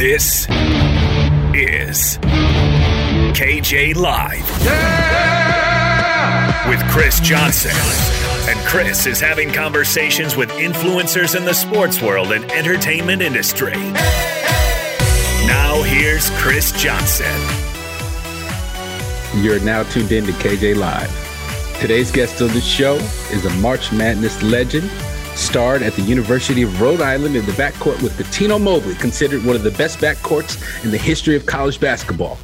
This is KJ Live with Chris Johnson. And Chris is having conversations with influencers in the sports world and entertainment industry. Now, here's Chris Johnson. You're now tuned in to KJ Live. Today's guest of the show is a March Madness legend, starred at the University of Rhode Island in the backcourt with Cuttino Mobley, considered one of the best backcourts in the history of college basketball.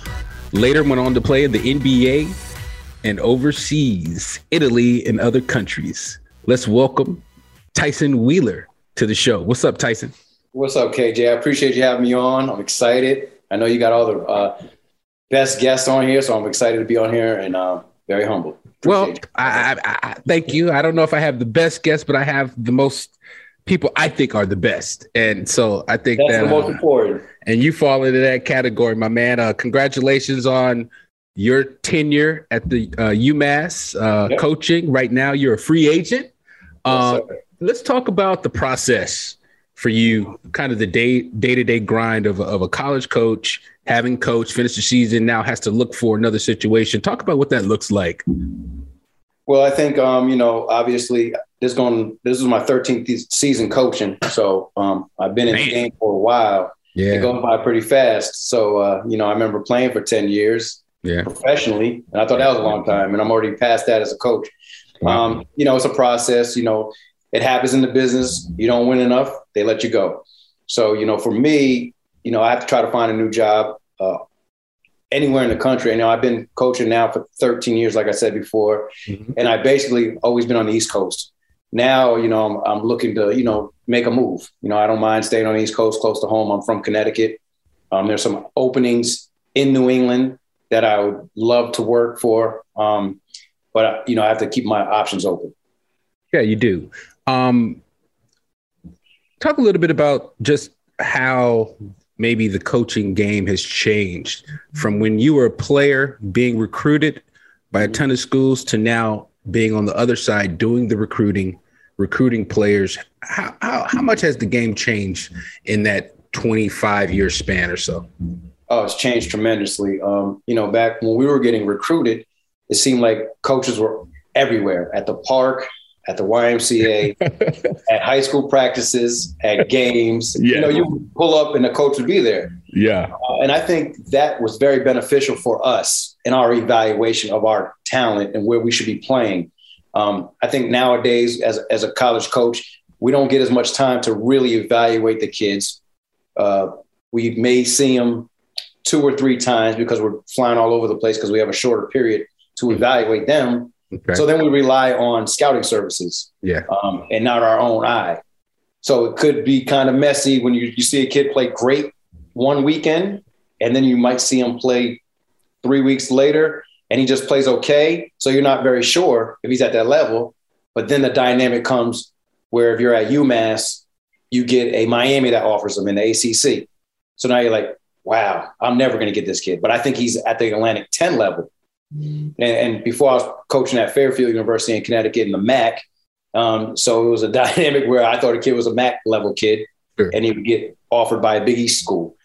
Later went on to play in the NBA and overseas, Italy, and other countries. Let's welcome Tyson Wheeler to the show. What's up, Tyson? What's up, KJ? I appreciate you having me on. I'm excited. I know you got all the uh, best guests on here, so I'm excited to be on here and uh, very humble. Well, I, I, I, thank you. I don't know if I have the best guests, but I have the most people I think are the best, and so I think That's that the most uh, important. and you fall into that category, my man. Uh, congratulations on your tenure at the uh, UMass uh, Yep. coaching. Right now, you're a free agent. Uh, Yes, let's talk about the process for you, kind of the day day to day grind of, of a college coach, having coach finished the season, now has to look for another situation. Talk about what that looks like. Well, I think um, you know, obviously, this going this is my 13th season coaching, so um, I've been in Man. the game for a while. Yeah, It goes by pretty fast. So uh, you know, I remember playing for 10 years yeah. professionally, and I thought that was a long time, and I'm already past that as a coach. Wow. Um, you know, it's a process. You know, it happens in the business. You don't win enough, they let you go. So, you know, for me, you know, I have to try to find a new job uh, anywhere in the country. You know, I've been coaching now for 13 years, like I said before, Mhm. and I basically always been on the East Coast. Now, you know, I'm, I'm looking to, you know, make a move. You know, I don't mind staying on the East Coast, close to home. I'm from Connecticut. Um, there's some openings in New England that I would love to work for. Um, but you know, I have to keep my options open. Yeah, you do. Um, talk a little bit about just how maybe the coaching game has changed from when you were a player being recruited by a ton of schools to now being on the other side doing the recruiting, recruiting players. How, how, how much has the game changed in that 25 year span or so? Oh, it's changed tremendously. Um, you know, back when we were getting recruited, it seemed like coaches were everywhere at the park, at the YMCA, at high school practices, at games. Yeah. You know, you pull up and the coach would be there. Yeah. Uh, and I think that was very beneficial for us in our evaluation of our talent and where we should be playing. Um, I think nowadays, as, as a college coach, we don't get as much time to really evaluate the kids. Uh, we may see them two or three times because we're flying all over the place because we have a shorter period to evaluate them. Okay. So then we rely on scouting services yeah. um, and not our own eye. So it could be kind of messy when you, you see a kid play great one weekend, and then you might see him play three weeks later, and he just plays okay. So you're not very sure if he's at that level. But then the dynamic comes where if you're at UMass, you get a Miami that offers him in the ACC. So now you're like, wow, I'm never going to get this kid. But I think he's at the Atlantic 10 level. And, and before I was coaching at Fairfield University in Connecticut in the MAAC, um, so it was a dynamic where I thought a kid was a MAAC level kid, Sure. and he would get offered by a Big East school.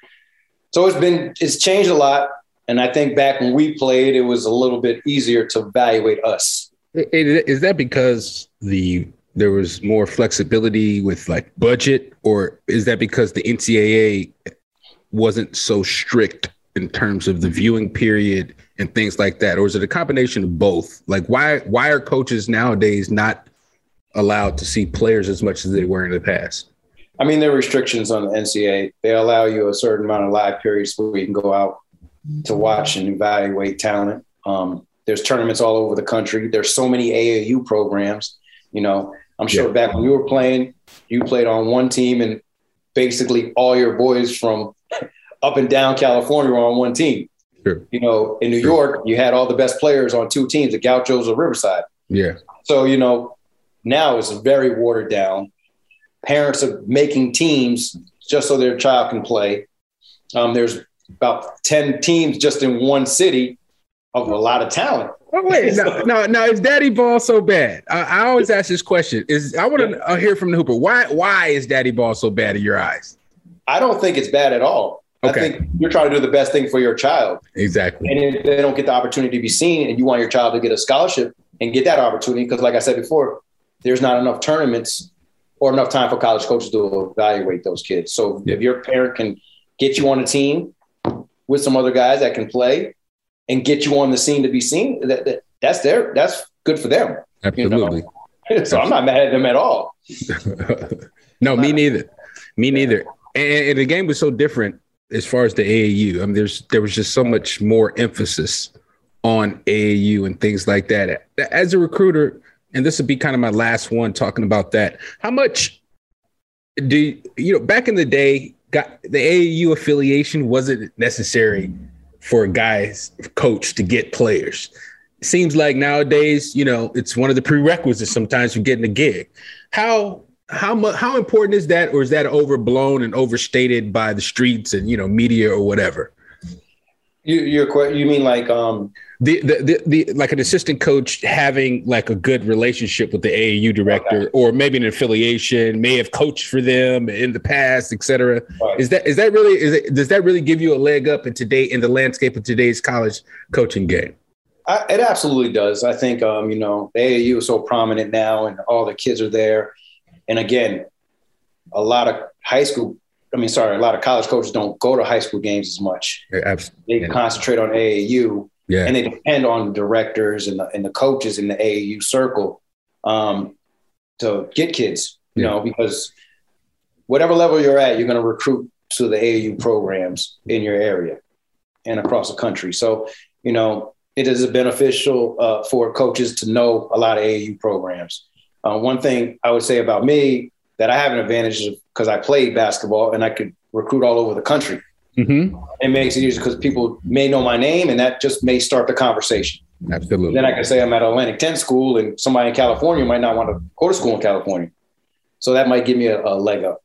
So it's been it's changed a lot, and I think back when we played, it was a little bit easier to evaluate us. Is that because the there was more flexibility with like budget, or is that because the NCAA wasn't so strict in terms of the viewing period and things like that, or is it a combination of both? Like, why why are coaches nowadays not allowed to see players as much as they were in the past? I mean, there are restrictions on the NCAA. They allow you a certain amount of live periods where you can go out to watch and evaluate talent. Um, there's tournaments all over the country. There's so many AAU programs. You know, I'm sure Yeah. back when you were playing, you played on one team, and basically all your boys from up and down California were on one team. Sure. You know, in New Sure. York, you had all the best players on two teams, the Gauchos or Riverside. Yeah, So, you know, now it's very watered down. Parents are making teams just so their child can play. Um, there's about 10 teams just in one city of a lot of talent. Oh, wait, no, no, no, is Daddy Ball so bad? I, I always ask this question. Is I want to hear from the Hooper. Why, why is Daddy Ball so bad in your eyes? I don't think it's bad at all. Okay. I think you're trying to do the best thing for your child. Exactly. And if they don't get the opportunity to be seen and you want your child to get a scholarship and get that opportunity, because like I said before, there's not enough tournaments or enough time for college coaches to evaluate those kids. So yeah. if your parent can get you on a team with some other guys that can play and get you on the scene to be seen, that, that that's their that's good for them. Absolutely. You know? so Absolutely. I'm not mad at them at all. no, me neither. Me neither. And, and the game was so different as far as the AAU. I mean, there's there was just so much more emphasis on AAU and things like that. As a recruiter, and this would be kind of my last one talking about that. How much do you know? Back in the day, got the AAU affiliation wasn't necessary for a guy's coach to get players. seems like nowadays, you know, it's one of the prerequisites sometimes for getting a gig. How how much how important is that, or is that overblown and overstated by the streets and you know media or whatever? You you mean like um the, the, the, the, like an assistant coach having like a good relationship with the AAU director okay. or maybe an affiliation may have coached for them in the past, etc. Right. Is that, is that really, is it, does that really give you a leg up in today in the landscape of today's college coaching game? I, it absolutely does. I think, um, you know, the AAU is so prominent now and all the kids are there. And again, a lot of high school I mean, sorry, a lot of college coaches don't go to high school games as much. Absolutely. They concentrate on AAU yeah. And they depend on the directors and the, and the coaches in the AAU circle um, to get kids, you yeah. know, because whatever level you're at, you're going to recruit to the AAU programs in your area and across the country. So, you know, it is beneficial uh, for coaches to know a lot of AAU programs. Uh, one thing I would say about me that I have an advantage is because I played basketball and I could recruit all over the country. Mm-hmm. It makes it easier because people may know my name, and that just may start the conversation. Absolutely. Then I can say I'm at Atlantic 10 school, and somebody in California might not want to go to school in California. So that might give me a, a leg up.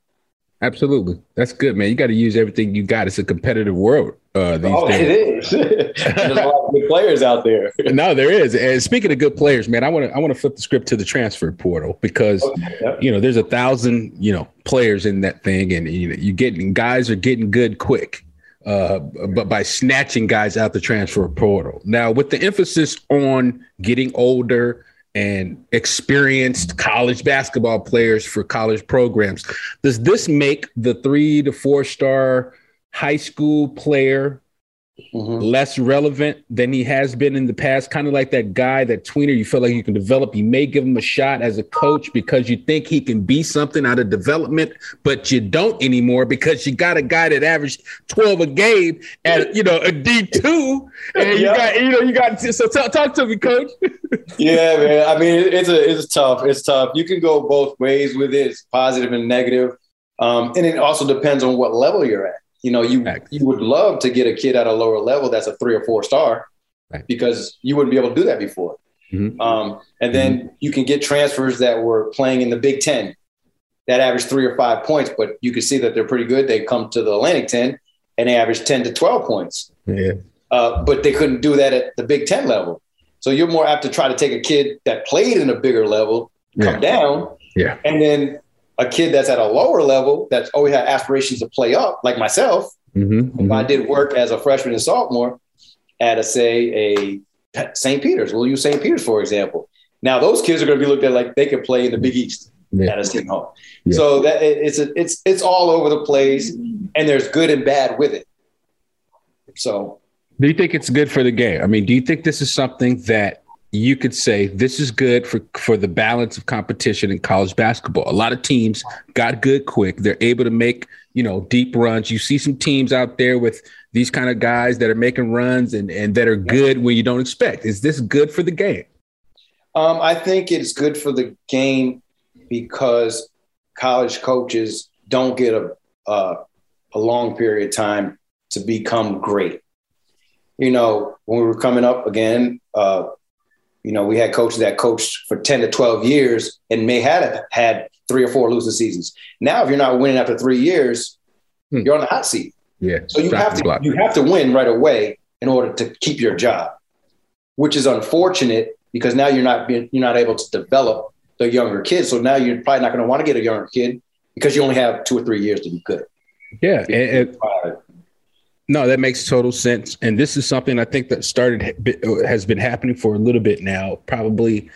Absolutely. That's good, man. You got to use everything you got. It's a competitive world uh, these oh, days. It is. There's a lot of good players out there. no, there is. And speaking of good players, man, I want to I want to flip the script to the transfer portal because okay, yep. you know there's a thousand you know players in that thing, and you know you getting guys are getting good quick uh, but by snatching guys out the transfer portal. Now, with the emphasis on getting older and experienced college basketball players for college programs, does this make the three to four star high school player mm-hmm. less relevant than he has been in the past. Kind of like that guy, that tweener you feel like you can develop. You may give him a shot as a coach because you think he can be something out of development, but you don't anymore because you got a guy that averaged 12 a game at you know a D2. And you got you know you got so talk, talk to me, coach. yeah, man. I mean it's a it's tough. It's tough. You can go both ways with it, it's positive and negative. Um, and it also depends on what level you're at. You know, you you would love to get a kid at a lower level that's a three or four star right. because you wouldn't be able to do that before. Mm-hmm. Um, and then mm-hmm. you can get transfers that were playing in the Big Ten that average three or five points, but you can see that they're pretty good. They come to the Atlantic 10 and they average 10 to 12 points. Yeah. Uh, but they couldn't do that at the Big Ten level. So you're more apt to try to take a kid that played in a bigger level, come yeah. down, yeah. and then a kid that's at a lower level that's always had aspirations to play up, like myself. Mm-hmm, mm-hmm. I did work as a freshman and sophomore at a say a St. Peter's. We'll use St. Peter's for example. Now those kids are going to be looked at like they could play in the Big East yeah. at a team home. Yeah. So that it's a, it's it's all over the place, and there's good and bad with it. So, do you think it's good for the game? I mean, do you think this is something that you could say this is good for for the balance of competition in college basketball. A lot of teams got good quick. They're able to make, you know, deep runs. You see some teams out there with these kind of guys that are making runs and and that are good when you don't expect. Is this good for the game? Um, I think it's good for the game because college coaches don't get a a, a long period of time to become great. You know, when we were coming up again, uh, you know, we had coaches that coached for 10 to 12 years and may have had three or four losing seasons. Now, if you're not winning after three years, hmm. you're on the hot seat. Yeah. So you have to block. you have to win right away in order to keep your job, which is unfortunate because now you're not being, you're not able to develop the younger kids. So now you're probably not going to want to get a younger kid because you only have two or three years to be good. Yeah, and, and, No, that makes total sense. And this is something I think that started has been happening for a little bit now. Probably,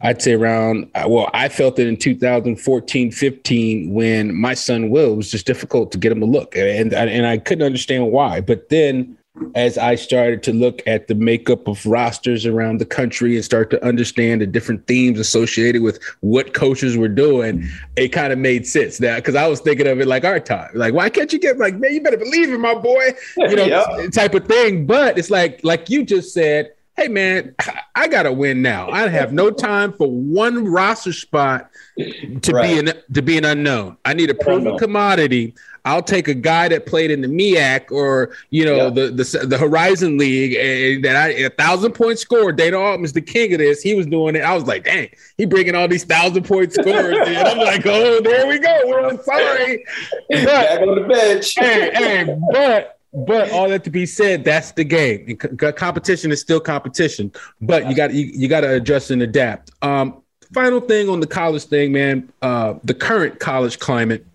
I'd say around. Uh, well, I felt it in 2014, 15 when my son Will was just difficult to get him a look, and and I couldn't understand why. But then as I started to look at the makeup of rosters around the country and start to understand the different themes associated with what coaches were doing, it kind of made sense now because I was thinking of it like our time. Like, why can't you get like, man, you better believe in my boy, you know, yep. type of thing. But it's like, like you just said, hey man, I gotta win now. I have no time for one roster spot to right. be an to be an unknown. I need a proven commodity. I'll take a guy that played in the MEAC or you know the, the the Horizon League and that I a thousand point score. Dana Altman's the king of this. He was doing it. I was like, dang, he bringing all these thousand point scores. and I'm like, oh, there we go. We're sorry. But, Back on the bench. hey, hey, but but all that to be said, that's the game. competition is still competition, but you got you, you got to adjust and adapt. Um, final thing on the college thing, man. Uh, the current college climate,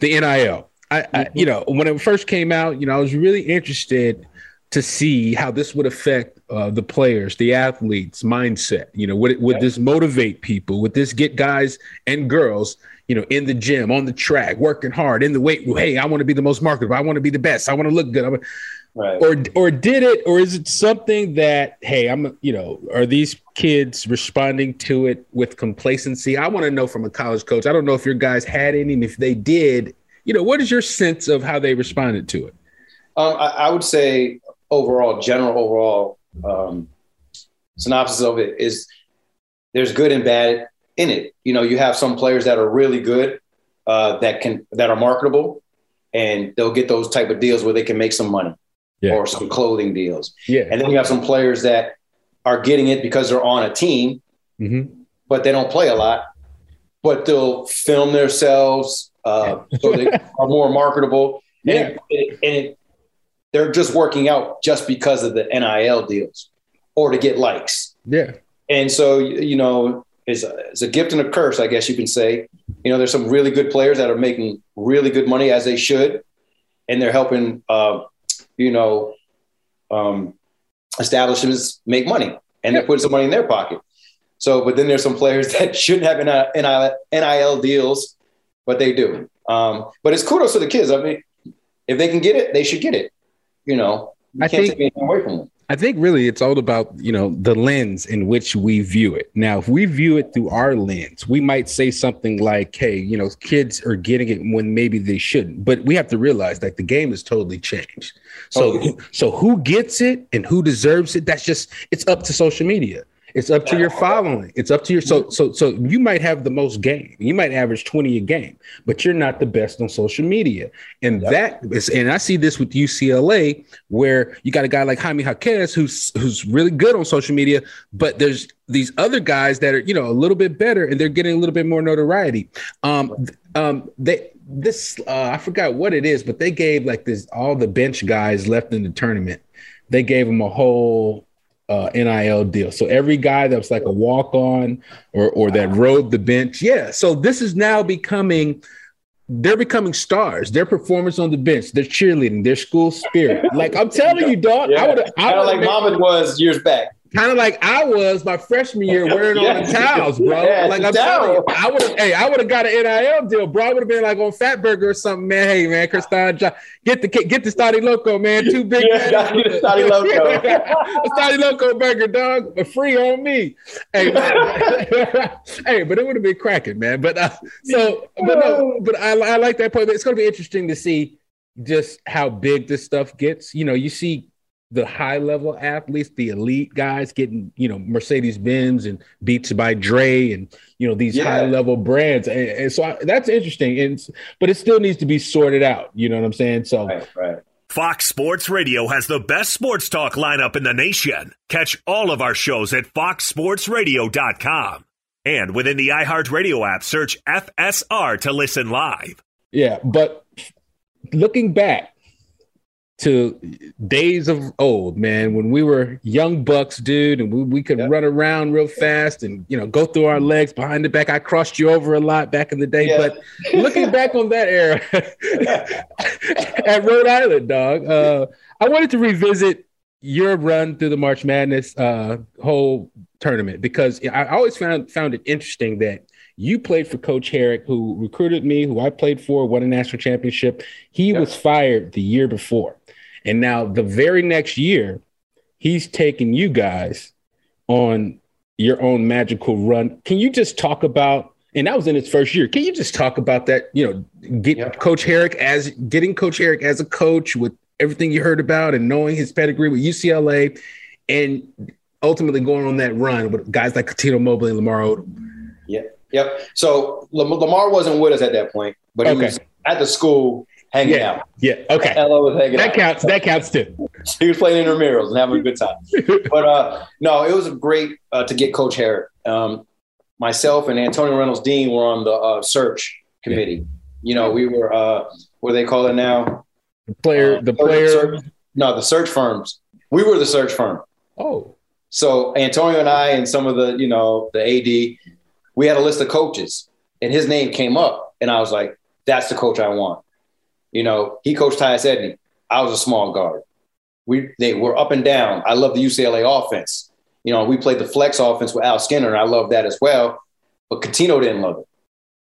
the NIL. I, I, you know, when it first came out, you know, I was really interested to see how this would affect uh, the players, the athletes' mindset. You know, would it, would this motivate people? Would this get guys and girls, you know, in the gym, on the track, working hard, in the weight room? Hey, I want to be the most marketable. I want to be the best. I want to look good. Right. Or or did it, or is it something that hey, I'm you know, are these kids responding to it with complacency? I want to know from a college coach. I don't know if your guys had any, and if they did, you know, what is your sense of how they responded to it? Um, I, I, would say overall, general overall um, synopsis of it is there's good and bad in it. You know, you have some players that are really good uh, that can that are marketable, and they'll get those type of deals where they can make some money yeah. or some clothing deals. Yeah, and then you have some players that are getting it because they're on a team, mm-hmm. but they don't play a lot, but they'll film themselves uh, so they are more marketable. Yeah. And, it, and it, they're just working out just because of the NIL deals or to get likes. Yeah. And so, you know, it's a, it's a gift and a curse, I guess you can say. You know, there's some really good players that are making really good money as they should, and they're helping, uh, you know, um, establishments make money and they're putting some money in their pocket. So, but then there's some players that shouldn't have NIL, NIL deals but they do. Um, but it's kudos to the kids. I mean, if they can get it, they should get it. You know, you I can't think, take anything away from them. I think really it's all about, you know, the lens in which we view it. Now, if we view it through our lens, we might say something like, hey, you know, kids are getting it when maybe they shouldn't. But we have to realize that the game has totally changed. So oh. so who gets it and who deserves it, that's just it's up to social media. It's up to your following. It's up to your so so so you might have the most game. You might average 20 a game, but you're not the best on social media. And yep. that is and I see this with UCLA where you got a guy like Jaime Jaquez who's who's really good on social media, but there's these other guys that are, you know, a little bit better and they're getting a little bit more notoriety. Um um they this uh, I forgot what it is, but they gave like this all the bench guys left in the tournament. They gave them a whole uh, NIL deal. So every guy that was like a walk on or or that rode the bench, yeah. So this is now becoming. They're becoming stars. Their performance on the bench, their cheerleading, their school spirit. Like I'm telling you, dog. Yeah. I would. Of like Mama was years back kind of like I was my freshman year wearing yeah. all the towels, bro. Yeah, like I'm telling you, I would have, hey, I would have got an NIL deal, bro. I would have been like on Fatburger or something, man. Hey, man, Kristan, get the get the Stadi Loco, man. Too big, yeah, Stadi Loco, Stadi Loco burger, dog, but free on me. Hey, hey, but it would have been cracking, man. But uh, so, but no, but I, I like that point. But it's going to be interesting to see just how big this stuff gets. You know, you see the high level athletes, the elite guys getting, you know, Mercedes Benz and Beats by Dre and, you know, these yeah. high level brands. And, and so I, that's interesting. And, but it still needs to be sorted out. You know what I'm saying? So, right, right. Fox Sports Radio has the best sports talk lineup in the nation. Catch all of our shows at foxsportsradio.com. And within the iHeartRadio app, search FSR to listen live. Yeah. But looking back, to days of old, man, when we were young bucks, dude, and we, we could run around real fast and you know go through our legs behind the back. I crossed you over a lot back in the day, yeah. but looking back on that era at Rhode Island, dog, uh, I wanted to revisit your run through the March Madness uh, whole tournament because I always found found it interesting that you played for Coach Herrick, who recruited me, who I played for, won a national championship. He was fired the year before. And now the very next year, he's taking you guys on your own magical run. Can you just talk about and that was in his first year. Can you just talk about that? You know, get Coach Herrick as getting Coach Herrick as a coach with everything you heard about and knowing his pedigree with UCLA, and ultimately going on that run with guys like Cuttino Mobley and Lamar Odom. Yeah, Yep. So Lamar wasn't with us at that point, but he okay. was at the school hanging yeah. out. Yeah. Okay. Hello was hanging that out. counts. That counts too. he was playing in Ramiro and having a good time. but uh, no, it was great uh, to get Coach Herrick. Um, myself and Antonio Reynolds Dean were on the uh, search committee. Yeah. You know, we were uh, what do they call it now? The player. Uh, the player. Search, no, the search firms. We were the search firm. Oh. So Antonio and I and some of the, you know, the AD, we had a list of coaches and his name came up and I was like, that's the coach I want. You know, he coached Tyus Edney. I was a small guard. We they were up and down. I love the UCLA offense. You know, we played the flex offense with Al Skinner, and I love that as well. But Cuttino didn't love it,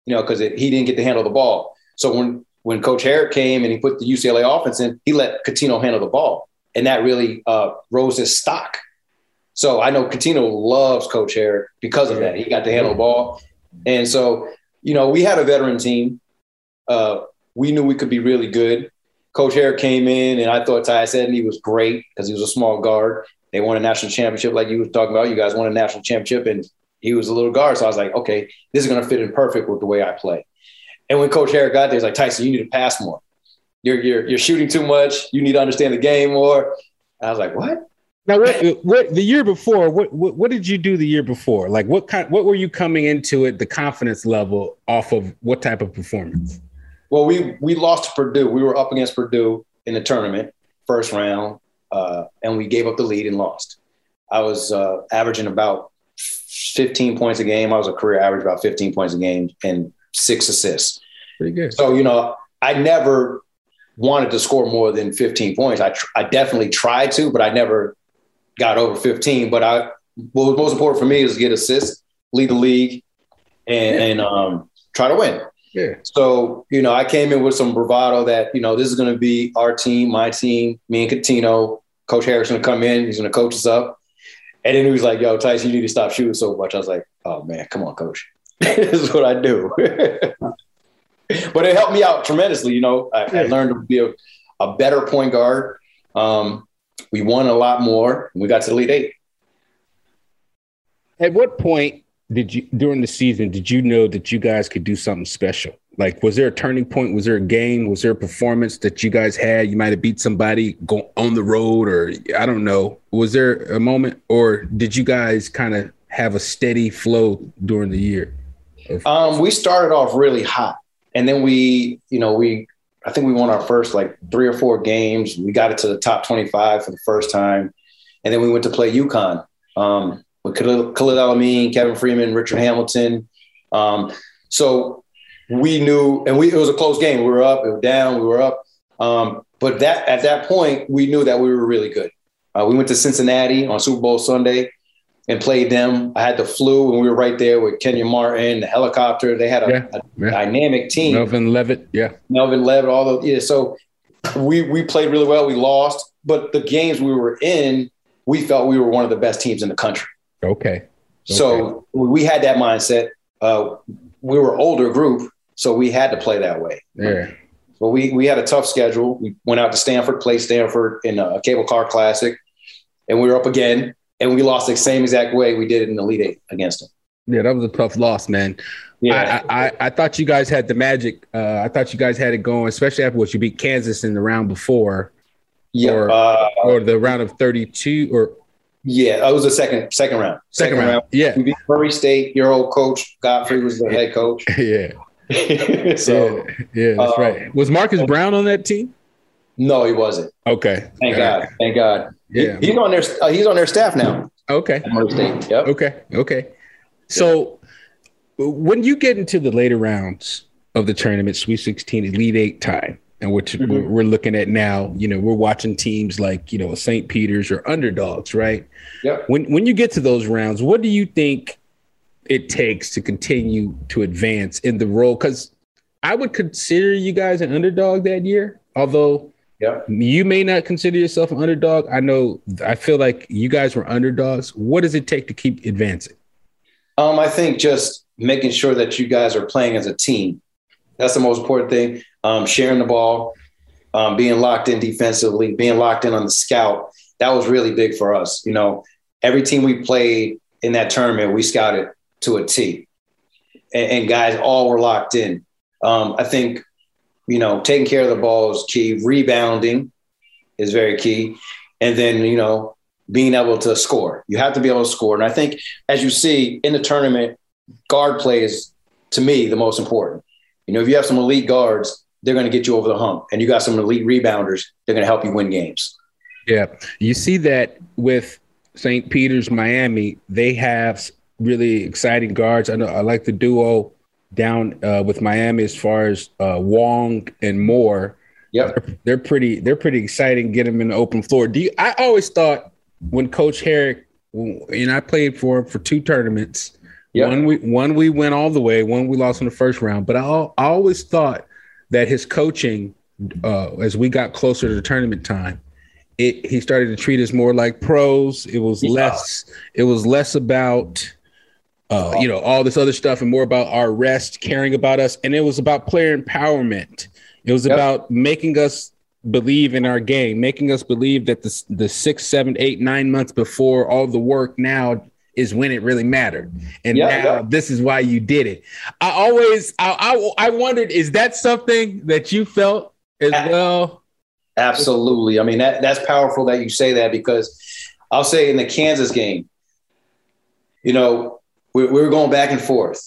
you know, because he didn't get to handle the ball. So when when Coach Herrick came and he put the UCLA offense in, he let Cuttino handle the ball, and that really uh, rose his stock. So I know Cuttino loves Coach Herrick because of that. He got to handle the ball. And so, you know, we had a veteran team. Uh, we knew we could be really good. Coach Herrick came in, and I thought Tyus Edney was great because he was a small guard. They won a national championship, like you were talking about. You guys won a national championship, and he was a little guard. So I was like, okay, this is going to fit in perfect with the way I play. And when Coach Herrick got there, he's like, Tyson, you need to pass more. You're, you're, you're shooting too much. You need to understand the game more. I was like, what? Now, what, what the year before? What, what, what did you do the year before? Like, what kind? What were you coming into it? The confidence level off of what type of performance? Well, we we lost to Purdue. We were up against Purdue in the tournament, first round, uh, and we gave up the lead and lost. I was uh, averaging about 15 points a game. I was a career average about 15 points a game and six assists. Pretty good. So you know, I never wanted to score more than 15 points. I, tr- I definitely tried to, but I never got over 15. But I what was most important for me is get assists, lead the league, and, and um, try to win. Yeah. So, you know, I came in with some bravado that, you know, this is going to be our team, my team, me and Cuttino. Coach Harris going to come in. He's going to coach us up. And then he was like, yo, Tyson, you need to stop shooting so much. I was like, oh, man, come on, coach. this is what I do. but it helped me out tremendously. You know, I, I learned to be a, a better point guard. Um, we won a lot more. We got to the Elite Eight. At what point did you during the season did you know that you guys could do something special? Like, was there a turning point? Was there a game? Was there a performance that you guys had? You might have beat somebody go on the road, or I don't know. Was there a moment, or did you guys kind of have a steady flow during the year? Um, we started off really hot, and then we, you know, we I think we won our first like three or four games. We got it to the top 25 for the first time. And then we went to play UConn um, with Khalid, El-Amin, Kevin Freeman, Richard Hamilton. Um, so we knew, and we, it was a close game. We were up, we were down, we were up. Um, but that at that point, we knew that we were really good. Uh, we went to Cincinnati on Super Bowl Sunday and played them. I had the flu, and we were right there with Kenyon Martin, the helicopter. They had a, yeah, a yeah. dynamic team. Melvin Levett, yeah. Melvin Levett, all the yeah. So we we played really well. We lost, but the games we were in, we felt we were one of the best teams in the country. Okay. okay. So we had that mindset. Uh, we were older group, so we had to play that way. Yeah. But we we had a tough schedule. We went out to Stanford, played Stanford in a cable car classic, and we were up again and we lost the same exact way we did in the Elite Eight against them. Yeah, that was a tough loss, man. Yeah, I, I, I thought you guys had the magic. Uh, I thought you guys had it going, especially after what you beat Kansas in the round before. Yeah, or, uh, or the round of thirty-two, or yeah, that was the second second round. Second, second round. round. Yeah, we beat Murray State. Your old coach Gottfried was the head coach. yeah. so yeah, yeah that's uh, right. Was Marcus Brown on that team? No, he wasn't. Okay. Thank God. Thank God. Yeah. He, he's on their uh, he's on their staff now. Okay. Murray State. Yep. Okay. Okay. So when you get into the later rounds of the tournament, Sweet 16, Elite Eight time, and which Mhm. we're, we're looking at now, you know, we're watching teams like, you know, St. Peter's or underdogs, right? Yep. When when you get to those rounds, what do you think it takes to continue to advance in the role? Because I would consider you guys an underdog that year, although Yep. you may not consider yourself an underdog. I know I feel like you guys were underdogs. What does it take to keep advancing? Um, I think just making sure that you guys are playing as a team. That's the most important thing. Um, sharing the ball, um, being locked in defensively, being locked in on the scout. That was really big for us. You know, every team we played in that tournament, we scouted to a T, and, and guys all were locked in. Um, I think, you know, taking care of the ball is key. Rebounding is very key, and then you know, being able to score. You have to be able to score, and I think as you see in the tournament, guard play is to me the most important. You know, if you have some elite guards, they're going to get you over the hump, and you got some elite rebounders, they're going to help you win games. Yeah, you see that with St. Peter's, Miami. They have really exciting guards. I know I like the duo down uh, with Miami as far as uh, Wong and Moore. Yeah, They're, they're pretty. They're pretty exciting. Get them in the open floor. Do you? I always thought when Coach Herrick, and I played for him for two tournaments. Yep. One we one we went all the way. One we lost in the first round. But I, I always thought that his coaching, uh, as we got closer to tournament time, it he started to treat us more like pros. It was Yeah. less. It was less about. Uh, you know all this other stuff and more about our rest caring about us and it was about player empowerment it was Yep. about making us believe in our game making us believe that the, the six seven eight nine months before all the work now is when it really mattered and Yeah, now yeah. this is why you did it i always I, I i wondered is that something that you felt as well Absolutely. I mean, that that's powerful that you say that because I'll say in the Kansas game, you know, we, we were going back and forth.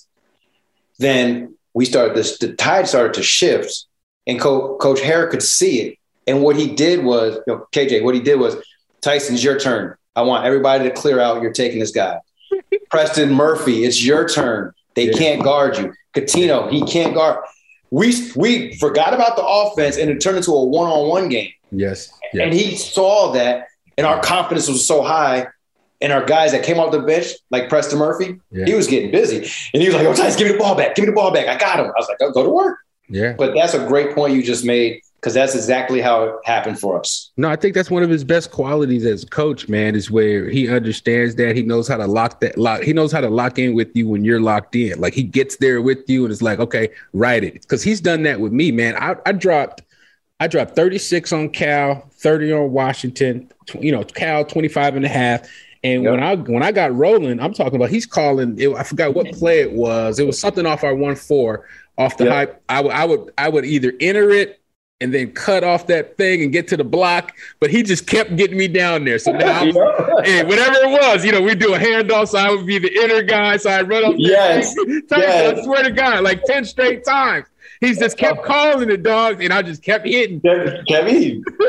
Then we started this, the tide started to shift, and Co- Coach Herrick could see it. And what he did was, you know, KJ, what he did was, Tyson's your turn. I want everybody to clear out. You're taking this guy. Preston Murphy, it's your turn. They Yeah. can't guard you. Cuttino, he can't guard. We we forgot about the offense and it turned into a one-on-one game. yes And he saw that, and our confidence was so high. And our guys that came off the bench, like Preston Murphy, Yeah. he was getting busy. And he was like, Oh, Tyson, give me the ball back. Give me the ball back. I got him. I was like, oh, Go to work. yeah But that's a great point you just made because that's exactly how it happened for us. No, I think that's one of his best qualities as a coach, man, is where he understands that he knows how to lock that lock. He knows how to lock in with you when you're locked in. Like he gets there with you and it's like, okay, write it. Cause he's done that with me, man. I, I dropped, I dropped 36 on Cal, 30 on Washington, tw- you know, Cal 25 and a half. And Yep. when I when I got rolling, I'm talking about he's calling. It, I forgot what play it was. It was something off our one four off the Yep. hype. I would I would I would either enter it and then cut off that thing and get to the block. But he just kept getting me down there. So now, I'm, hey, whatever it was, you know, we do a handoff. So I would be the inner guy. So I run up. Yes, yes. I swear to God, like ten straight times. He's just kept oh. calling the dogs, and I just kept hitting. Kevin.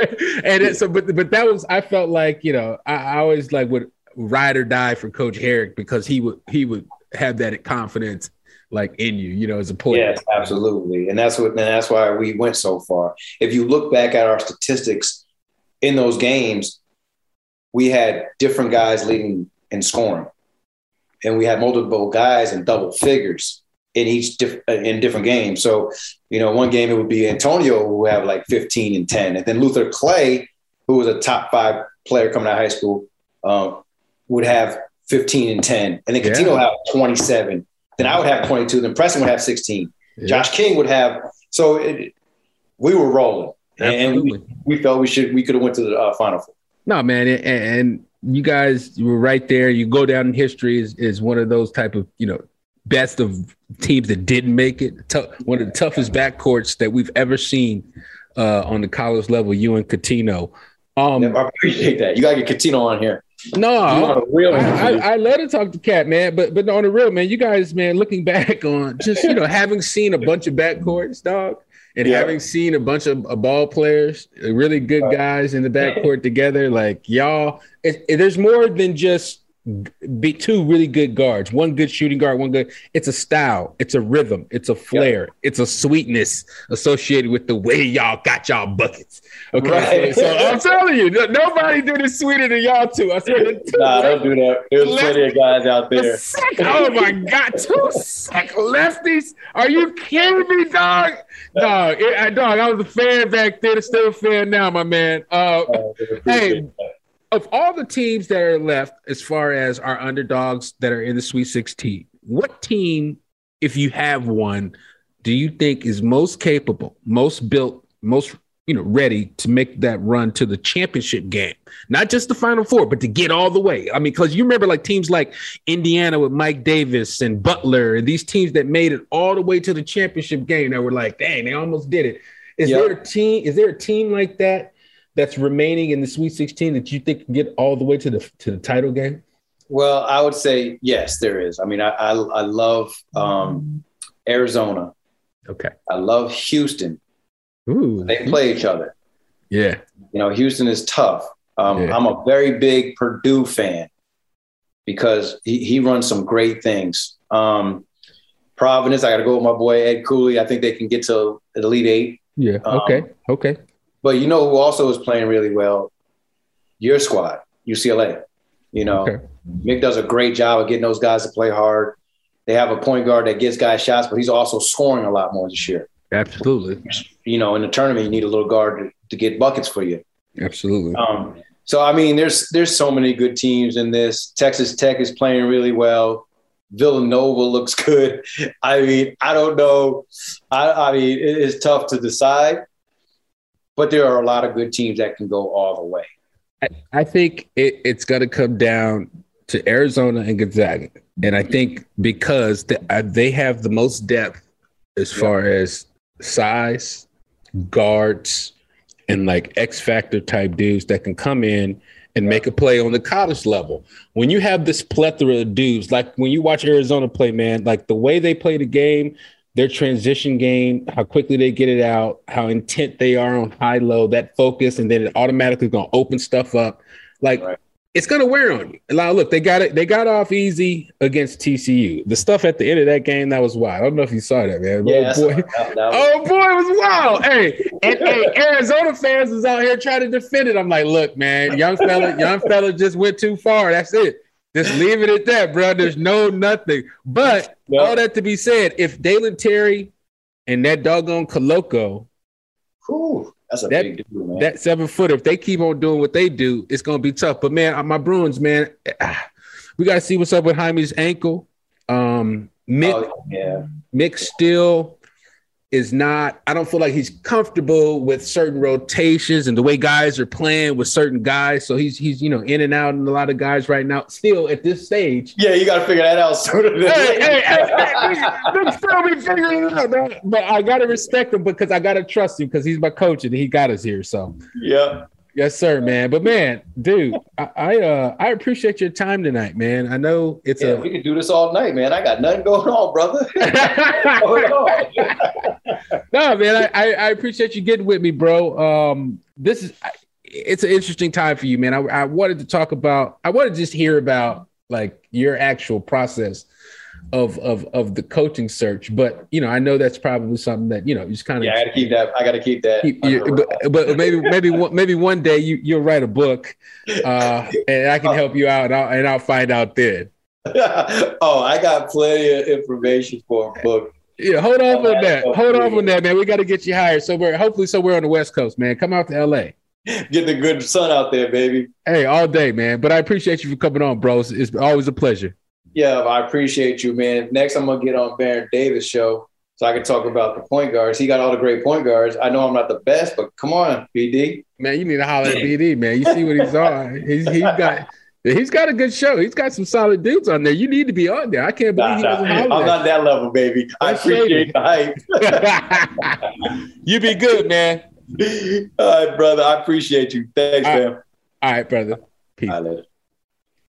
and it, so, but but that was I felt like you know I, I always like would ride or die for Coach Herrick because he would he would have that confidence like in you, you know, as a player. Yes, absolutely. And that's what and that's why we went so far. If you look back at our statistics in those games, we had different guys leading in scoring. And we had multiple guys in double figures in each diff- uh, in different games. So, you know, one game it would be Antonio who would have like 15 and 10. And then Luther Clay, who was a top five player coming out of high school, um, would have 15 and 10. And then Yeah. Cuttino would have 27. Then I would have 22. Then Preston would have 16. Yeah. Josh King would have. So it, we were rolling, and we, we felt we should we could have went to the uh, final four. No, man, and, and you guys you were right there. You go down in history is as one of those type of you know best of teams that didn't make it. Tough, one of the toughest backcourts that we've ever seen uh, on the college level. You and Cuttino. Um, I appreciate that. You got to get Cuttino on here. No, You want a real I. I, I let her talk to Cat, man. But but on the real, man, you guys, man, looking back on just you know having seen a bunch of backcourts, dog. And yeah. having seen a bunch of uh, ball players, really good guys in the backcourt together, like y'all, it, it, there's more than just be two really good guards, one good shooting guard, one good. It's a style, it's a rhythm, it's a flair, it's a sweetness associated with the way y'all got y'all buckets. Okay, right. so, so, I'm telling you, nobody did it sweeter than y'all two. I swear. Two nah, don't do that. There's left, plenty of guys out there. Sick, oh my god, two sick lefties. Are you kidding me, dog? Dog, it, dog. I was a fan back then, still a fan now, my man. Uh, oh, hey. That of all the teams that are left, as far as our underdogs that are in the Sweet 16, what team, if you have one, do you think is most capable, most built, most you know ready to make that run to the championship game? Not just the Final Four, but to get all the way. I mean, because you remember like teams like Indiana with Mike Davis and Butler, and these teams that made it all the way to the championship game that were like, dang, they almost did it. Is yep. there a team? Is there a team like that that's remaining in the Sweet 16 that you think can get all the way to the to the title game? Well, I would say yes, there is. I mean, I I, I love um, Arizona. Okay. I love Houston. Ooh. They play each other. Yeah. You know, Houston is tough. Um, yeah. I'm a very big Purdue fan because he, he runs some great things. Um, Providence, I got to go with my boy Ed Cooley. I think they can get to the Elite Eight. Yeah. Okay. Um, okay. But you know who also is playing really well? Your squad, UCLA. You know, okay. Mick does a great job of getting those guys to play hard. They have a point guard that gets guys shots, but he's also scoring a lot more this year. Absolutely. You know, in the tournament, you need a little guard to, to get buckets for you. Absolutely. Um, so I mean, there's there's so many good teams in this. Texas Tech is playing really well. Villanova looks good. I mean, I don't know. I, I mean, it is tough to decide but there are a lot of good teams that can go all the way. I, I think it, it's going to come down to Arizona and Gonzaga. And I think because the, uh, they have the most depth as far as size, guards, and like X factor type dudes that can come in and make a play on the college level. When you have this plethora of dudes, like when you watch Arizona play, man, like the way they play the game, their transition game, how quickly they get it out, how intent they are on high low, that focus, and then it automatically going to open stuff up. Like right. it's going to wear on you. Now, look, they got it. They got off easy against TCU. The stuff at the end of that game that was wild. I don't know if you saw that, man. Yeah, oh boy, that, that was- oh boy, it was wild. hey, and, hey, Arizona fans is out here trying to defend it. I'm like, look, man, young fella, young fella just went too far. That's it. Just leave it at that, bro. There's no nothing. But yep. all that to be said, if Dalen Terry and that doggone Whew, that's a that, big deal, man. That seven footer, if they keep on doing what they do, it's gonna be tough. But man, my Bruins, man, we gotta see what's up with Jaime's ankle. Um, Mick, oh, yeah. Mick still is not, I don't feel like he's comfortable with certain rotations and the way guys are playing with certain guys. So he's he's you know in and out and a lot of guys right now. Still at this stage. Yeah, you gotta figure that out. Hey, hey, hey, hey, still be figuring it out, man. But I gotta respect him because I gotta trust him because he's my coach and he got us here. So yeah. Yes, sir, man. But man, dude, I, I uh I appreciate your time tonight, man. I know it's yeah, a we can do this all night, man. I got nothing going on, brother. no, man, I, I, I appreciate you getting with me, bro. Um, this is it's an interesting time for you, man. I, I wanted to talk about. I wanted to just hear about like your actual process of of of the coaching search. But you know, I know that's probably something that you know you just kind of yeah. I gotta keep that. I gotta keep that. Keep, but, but, maybe maybe maybe one day you you'll write a book, uh, and I can help you out, and I'll, and I'll find out then. oh, I got plenty of information for a book. Yeah, hold on on that. Hold on on that, man. We got to get you hired somewhere. Hopefully, somewhere on the West Coast, man. Come out to LA. Get the good sun out there, baby. Hey, all day, man. But I appreciate you for coming on, bros. It's always a pleasure. Yeah, I appreciate you, man. Next, I'm gonna get on Baron Davis show so I can talk about the point guards. He got all the great point guards. I know I'm not the best, but come on, BD. Man, you need to holler at BD, man. You see what he's on. He's he got he's got a good show. He's got some solid dudes on there. You need to be on there. I can't believe nah, he doesn't nah, I'm not that level, baby. I appreciate shady. the hype. you be good, man. All right, brother. I appreciate you. Thanks, all man. All right, brother. Peace.